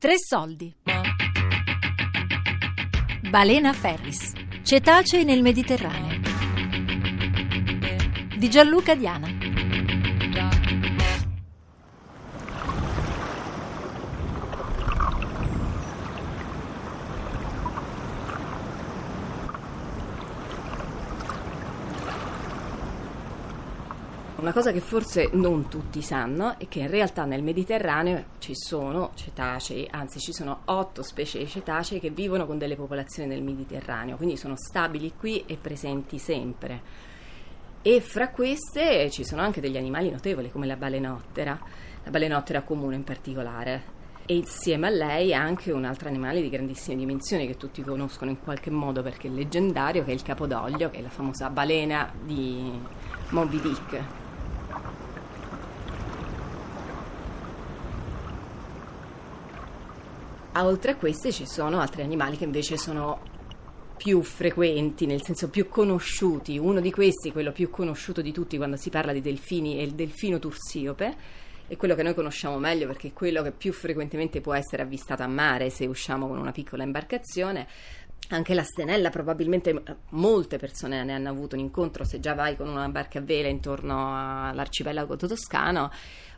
Tre soldi. Balena Ferris. Cetacei nel Mediterraneo. Di Gianluca Diana. Una cosa che forse non tutti sanno è che in realtà nel Mediterraneo ci sono cetacei, anzi ci sono otto specie di cetacei che vivono con delle popolazioni nel Mediterraneo, quindi sono stabili qui e presenti sempre. E fra queste ci sono anche degli animali notevoli come la balenottera, la balenottera comune in particolare. E insieme a lei anche un altro animale di grandissime dimensioni che tutti conoscono in qualche modo perché è leggendario, che è il capodoglio, che è la famosa balena di Moby Dick. Oltre a queste ci sono altri animali che invece sono più frequenti, nel senso più conosciuti. Uno di questi, quello più conosciuto di tutti quando si parla di delfini, è il delfino tursiope. È quello che noi conosciamo meglio perché è quello che più frequentemente può essere avvistato a mare se usciamo con una piccola imbarcazione. Anche la stenella, probabilmente molte persone ne hanno avuto un incontro se già vai con una barca a vela intorno all'arcipelago toscano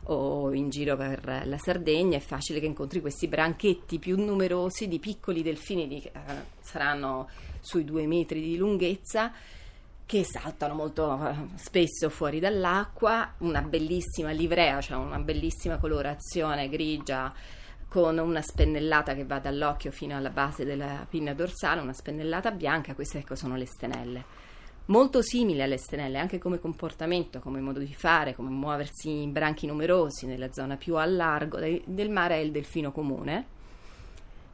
o in giro per la Sardegna. È facile che incontri questi branchetti più numerosi di piccoli delfini, di, eh, saranno sui due metri di lunghezza che saltano molto eh, spesso fuori dall'acqua, una bellissima livrea, cioè una bellissima colorazione grigia con una spennellata che va dall'occhio fino alla base della pinna dorsale, una spennellata bianca, queste ecco sono le stenelle. Molto simili alle stenelle anche come comportamento, come modo di fare, come muoversi in branchi numerosi nella zona più a largo del mare è il delfino comune.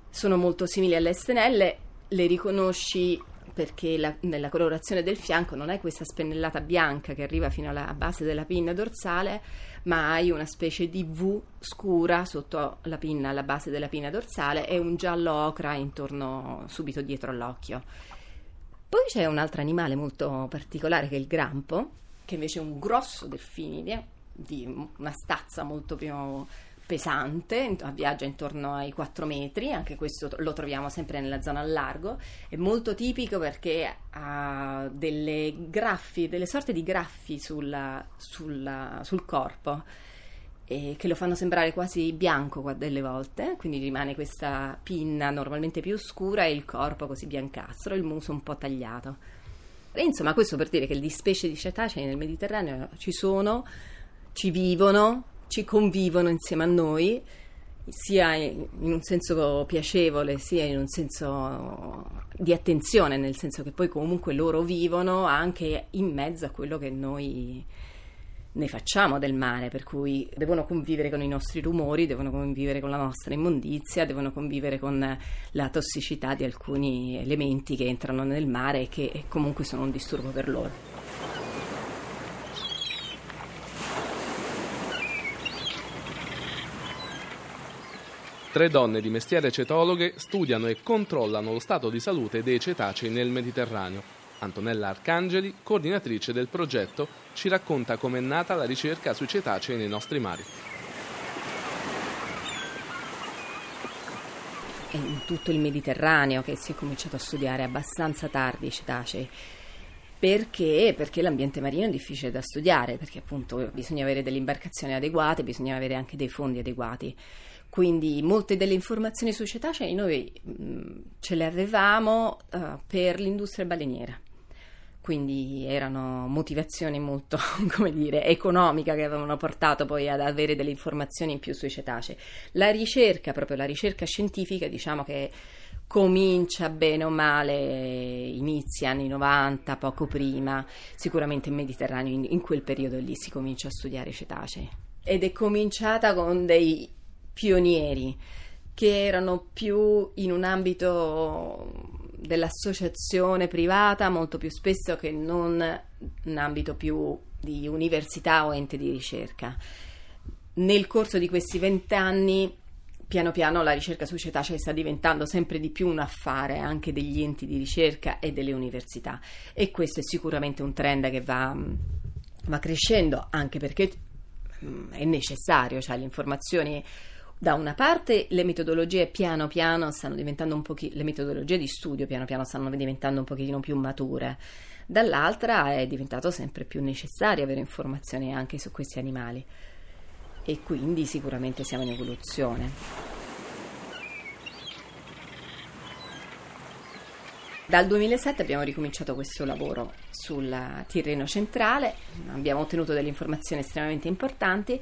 Sono molto simili alle stenelle, le riconosci perché la, nella colorazione del fianco non hai questa spennellata bianca che arriva fino alla base della pinna dorsale, ma hai una specie di V scura sotto la pinna, alla base della pinna dorsale e un giallo ocra intorno subito dietro all'occhio. Poi c'è un altro animale molto particolare che è il grampo, che invece è un grosso delfinide di una stazza molto più pesante, viaggia intorno ai 4 metri, anche questo lo troviamo sempre nella zona al largo, è molto tipico perché ha delle graffi, delle sorte di graffi sulla, sulla, sul corpo eh, che lo fanno sembrare quasi bianco delle volte, quindi rimane questa pinna normalmente più scura e il corpo così biancastro, il muso un po' tagliato. E insomma, questo per dire che di specie di cetacei nel Mediterraneo ci sono, ci vivono, ci convivono insieme a noi, sia in un senso piacevole, sia in un senso di attenzione, nel senso che poi comunque loro vivono anche in mezzo a quello che noi ne facciamo del mare, per cui devono convivere con i nostri rumori, devono convivere con la nostra immondizia, devono convivere con la tossicità di alcuni elementi che entrano nel mare e che comunque sono un disturbo per loro. Tre donne di mestiere cetologhe studiano e controllano lo stato di salute dei cetacei nel Mediterraneo. Antonella Arcangeli, coordinatrice del progetto, ci racconta com'è nata la ricerca sui cetacei nei nostri mari. È in tutto il Mediterraneo che si è cominciato a studiare abbastanza tardi i cetacei. Perché? Perché l'ambiente marino è difficile da studiare, perché appunto bisogna avere delle imbarcazioni adeguate, bisogna avere anche dei fondi adeguati. Quindi molte delle informazioni sui cetacei noi mh, ce le avevamo uh, per l'industria baleniera. Quindi erano motivazioni molto, come dire, economiche che avevano portato poi ad avere delle informazioni in più sui cetacei. La ricerca, proprio la ricerca scientifica, diciamo che comincia bene o male, inizia anni 90, poco prima, sicuramente in Mediterraneo, in, in quel periodo lì si comincia a studiare cetacei. Ed è cominciata con dei pionieri che erano più in un ambito dell'associazione privata molto più spesso che non in ambito più di università o ente di ricerca. Nel corso di questi vent'anni, piano piano la ricerca sui cetacei sta diventando sempre di più un affare anche degli enti di ricerca e delle università. E questo è sicuramente un trend che va, va crescendo anche perché mm, è necessario, cioè le informazioni da una parte le metodologie piano piano stanno diventando un pochino, le metodologie di studio piano piano stanno diventando un pochino più mature, dall'altra è diventato sempre più necessario avere informazioni anche su questi animali e quindi sicuramente siamo in evoluzione. Dal 2007 abbiamo ricominciato questo lavoro sul Tirreno centrale, abbiamo ottenuto delle informazioni estremamente importanti,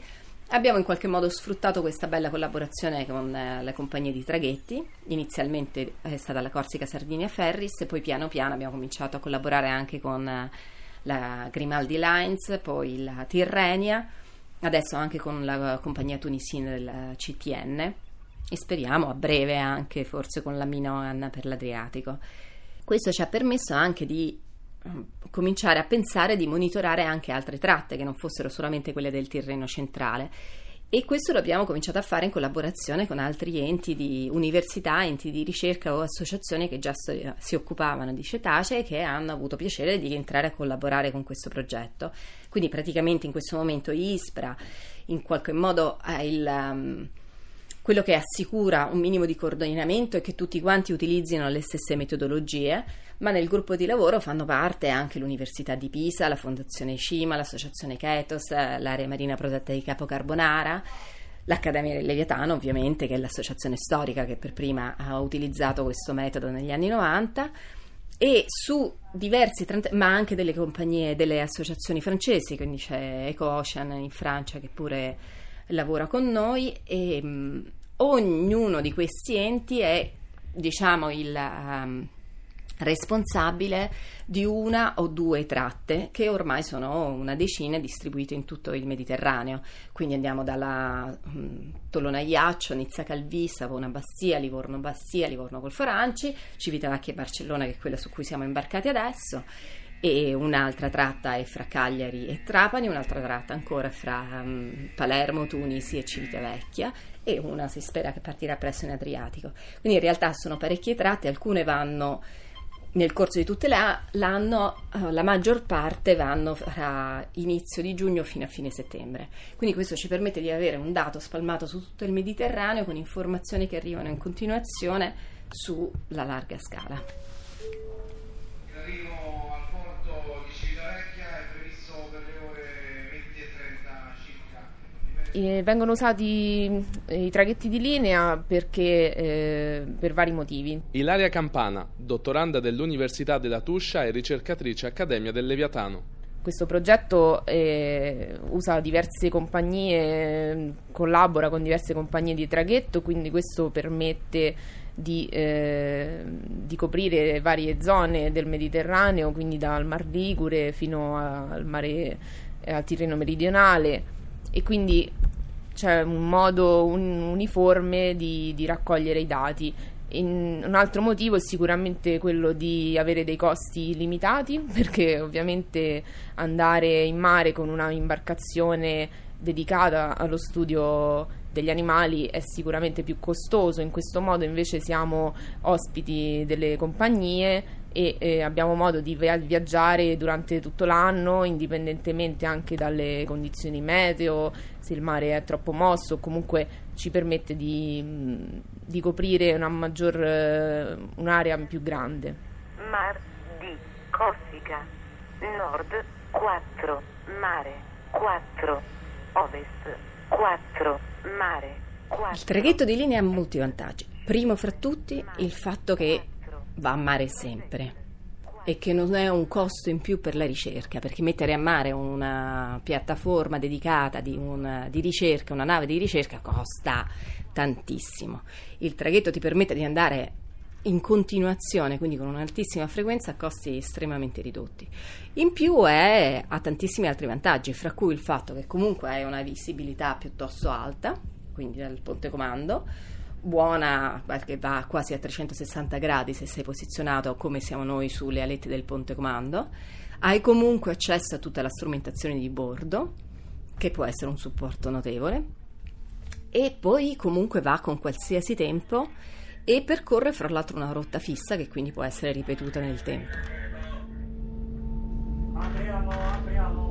abbiamo in qualche modo sfruttato questa bella collaborazione con eh, le compagnie di traghetti, inizialmente è stata la Corsica Sardinia Ferris poi piano piano abbiamo cominciato a collaborare anche con eh, la Grimaldi Lines, poi la Tirrenia, adesso anche con la compagnia tunisina del CTN e speriamo a breve anche forse con la Minoan per l'Adriatico. Questo ci ha permesso anche di mm, cominciare a pensare di monitorare anche altre tratte che non fossero solamente quelle del Tirreno centrale. E questo lo abbiamo cominciato a fare in collaborazione con altri enti di università, enti di ricerca o associazioni che già si occupavano di cetacee e che hanno avuto piacere di entrare a collaborare con questo progetto. Quindi praticamente in questo momento ISPRA in qualche modo ha il... Um, quello che assicura un minimo di coordinamento è che tutti quanti utilizzino le stesse metodologie, ma nel gruppo di lavoro fanno parte anche l'Università di Pisa, la Fondazione Cima, l'Associazione Ketos, l'Area Marina Protetta di Capo Carbonara, l'Accademia del Leviatano, ovviamente, che è l'associazione storica che per prima ha utilizzato questo metodo negli anni 90 e su diversi, ma anche delle compagnie, delle associazioni francesi, quindi c'è EcoOcean in Francia che pure lavora con noi e mh, ognuno di questi enti è diciamo il um, responsabile di una o due tratte che ormai sono una decina distribuite in tutto il Mediterraneo. Quindi andiamo dalla um, Tolona Iaccio, Nizza Calvi, Savona Bastia, Livorno Bastia, Livorno Colforanci, Civitavecchia e Barcellona, che è quella su cui siamo imbarcati adesso e un'altra tratta è fra Cagliari e Trapani, un'altra tratta ancora fra um, Palermo, Tunisi e Civitavecchia e una si spera che partirà presto in Adriatico. Quindi in realtà sono parecchie tratte, alcune vanno nel corso di tutto l'anno, uh, la maggior parte vanno fra inizio di giugno fino a fine settembre. Quindi questo ci permette di avere un dato spalmato su tutto il Mediterraneo con informazioni che arrivano in continuazione sulla larga scala. Eh, vengono usati eh, i traghetti di linea perché, eh, per vari motivi. Ilaria Campana, dottoranda dell'Università della Tuscia e ricercatrice Accademia del Leviatano. Questo progetto eh, usa diverse compagnie, collabora con diverse compagnie di traghetto, quindi questo permette di, eh, di, coprire varie zone del Mediterraneo, quindi dal Mar Ligure fino al mare al Tirreno meridionale e quindi c'è un modo un, uniforme di, di, raccogliere i dati. In, un altro motivo è sicuramente quello di avere dei costi limitati, perché ovviamente andare in mare con una imbarcazione dedicata allo studio degli animali è sicuramente più costoso, in questo modo invece siamo ospiti delle compagnie e eh, abbiamo modo di viaggiare durante tutto l'anno indipendentemente anche dalle condizioni meteo, se il mare è troppo mosso comunque ci permette di, di coprire una maggior, eh, un'area più grande. Mar di Corsica, nord 4, mare 4, ovest 4, mare 4. Il traghetto di linea ha molti vantaggi. Primo fra tutti il fatto che va a mare sempre e che non è un costo in più per la ricerca, perché mettere a mare una piattaforma dedicata di, una, di ricerca, una nave di ricerca, costa tantissimo. Il traghetto ti permette di andare in continuazione, quindi con un'altissima frequenza a costi estremamente ridotti. In più è, ha tantissimi altri vantaggi, fra cui il fatto che comunque hai una visibilità piuttosto alta, quindi dal ponte comando, buona, che va quasi a 360 gradi se sei posizionato come siamo noi sulle alette del ponte comando. Hai comunque accesso a tutta la strumentazione di bordo, che può essere un supporto notevole, e poi comunque va con qualsiasi tempo e percorre fra l'altro una rotta fissa che quindi può essere ripetuta nel tempo. Apriamo, apriamo.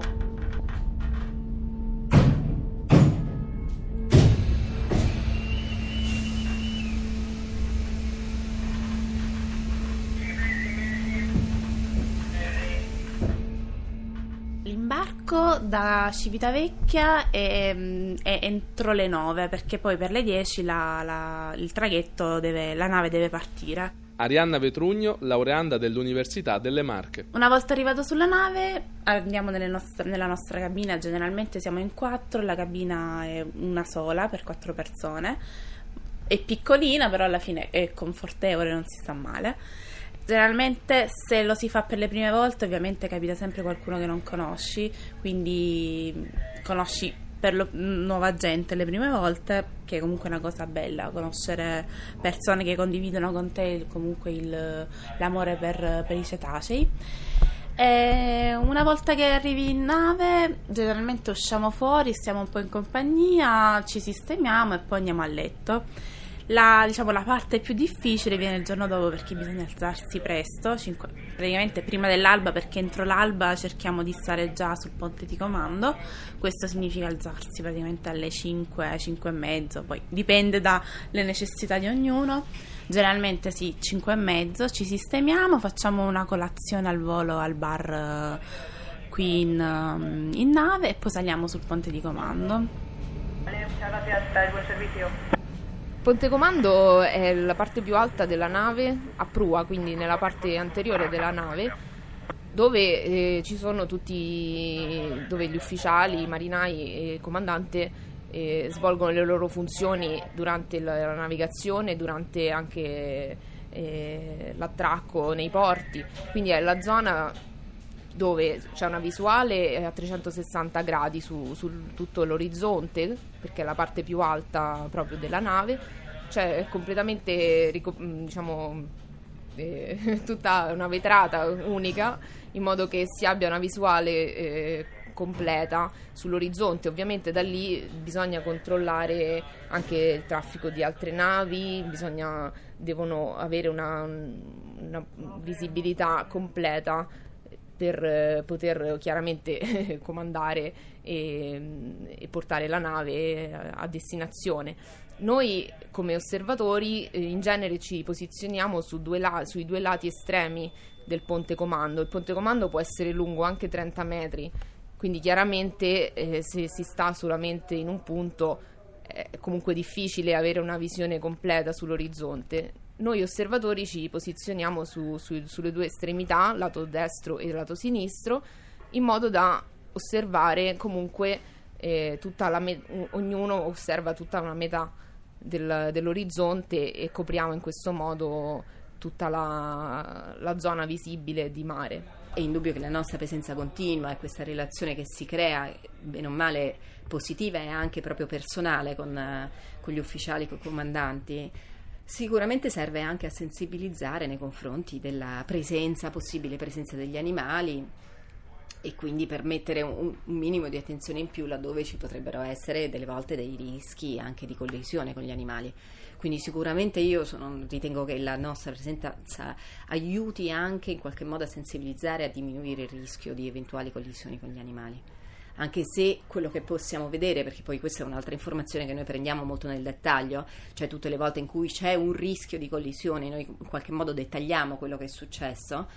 Imbarco da Civitavecchia e, mm, e entro le 9 perché poi per le 10 la- la- il traghetto deve, la nave deve partire. Arianna Vetrugno, laureanda dell'Università delle Marche. Una volta arrivato sulla nave andiamo nostre- nella nostra cabina, generalmente siamo in quattro, la cabina è una sola per quattro persone, è piccolina però alla fine è confortevole, non si sta male. Generalmente se lo si fa per le prime volte ovviamente capita sempre qualcuno che non conosci, quindi conosci per lo- nuova gente le prime volte, che è comunque una cosa bella, conoscere persone che condividono con te comunque il- l'amore per, per i cetacei. E una volta che arrivi in nave, generalmente usciamo fuori, stiamo un po' in compagnia, ci sistemiamo e poi andiamo a letto. La, diciamo, la parte più difficile viene il giorno dopo perché bisogna alzarsi presto, cinque- praticamente prima dell'alba perché entro l'alba cerchiamo di stare già sul ponte di comando. Questo significa alzarsi praticamente alle 5, 5 e mezzo, poi dipende dalle necessità di ognuno. Generalmente sì, 5 e mezzo, ci sistemiamo, facciamo una colazione al volo al bar eh, qui in, ehm, in nave e poi saliamo sul ponte di comando. Ponte comando è la parte più alta della nave, a prua, quindi nella parte anteriore della nave, dove eh, ci sono tutti, dove gli ufficiali, i marinai e il comandante eh, svolgono le loro funzioni durante la, la navigazione, durante anche eh, l'attracco nei porti. Quindi è la zona dove c'è una visuale eh, a 360 gradi su, su tutto l'orizzonte, perché è la parte più alta proprio della nave, cioè è completamente mh, diciamo eh, tutta una vetrata unica in modo che si abbia una visuale eh, completa sull'orizzonte. Ovviamente da lì bisogna controllare anche il traffico di altre navi, bisogna, devono avere una, una visibilità completa per eh, poter chiaramente comandare e, e portare la nave a, a destinazione. Noi come osservatori eh, in genere ci posizioniamo su due la- sui due lati estremi del ponte comando. Il ponte comando può essere lungo anche 30 metri, quindi chiaramente eh, se si sta solamente in un punto è comunque difficile avere una visione completa sull'orizzonte. Noi osservatori ci posizioniamo su- su- sulle due estremità, lato destro e lato sinistro, in modo da osservare comunque eh, tutta la me- ognuno osserva tutta una metà del- dell'orizzonte e copriamo in questo modo tutta la, la zona visibile di mare. È indubbio che la nostra presenza continua e questa relazione che si crea, bene o male positiva e anche proprio personale con, con gli ufficiali, con i comandanti, sicuramente serve anche a sensibilizzare nei confronti della presenza, possibile presenza degli animali e quindi permettere un, un minimo di attenzione in più laddove ci potrebbero essere delle volte dei rischi anche di collisione con gli animali. Quindi sicuramente io sono- ritengo che la nostra presenza aiuti anche in qualche modo a sensibilizzare e a diminuire il rischio di eventuali collisioni con gli animali. Anche se quello che possiamo vedere, perché poi questa è un'altra informazione che noi prendiamo molto nel dettaglio, cioè tutte le volte in cui c'è un rischio di collisione, noi in qualche modo dettagliamo quello che è successo,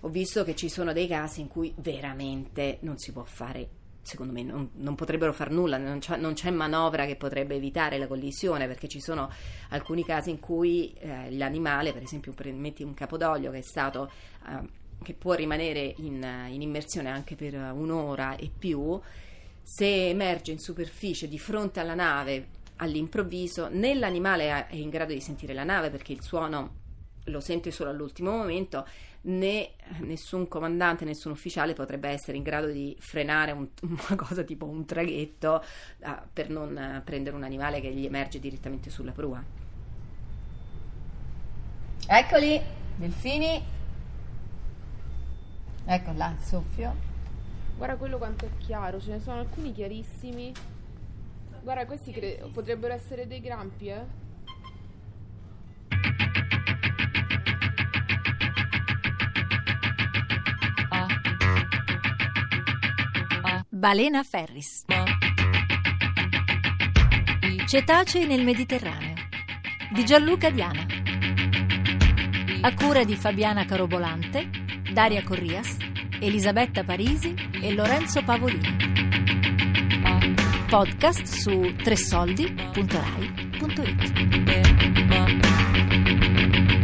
ho visto che ci sono dei casi in cui veramente non si può fare, secondo me non, non potrebbero far nulla, non c'è, non c'è manovra che potrebbe evitare la collisione, perché ci sono alcuni casi in cui eh, l'animale, per esempio metti un capodoglio che è stato... eh, che può rimanere in, in immersione anche per un'ora e più, se emerge in superficie di fronte alla nave all'improvviso, né l'animale è in grado di sentire la nave perché il suono lo sente solo all'ultimo momento, né nessun comandante, nessun ufficiale potrebbe essere in grado di frenare un- una cosa tipo un traghetto ah, per non prendere un animale che gli emerge direttamente sulla prua. Eccoli, delfini. Ecco là, soffio. Guarda quello quanto è chiaro, ce ne sono alcuni chiarissimi. Guarda, questi cre- potrebbero essere dei grampi, eh? Balena Ferris. Cetacei nel Mediterraneo. Di Gianluca Diana. A cura di Fabiana Carobolante, Daria Corrias Elisabetta Parisi e Lorenzo Pavolini. Podcast su tressoldi.rai.it.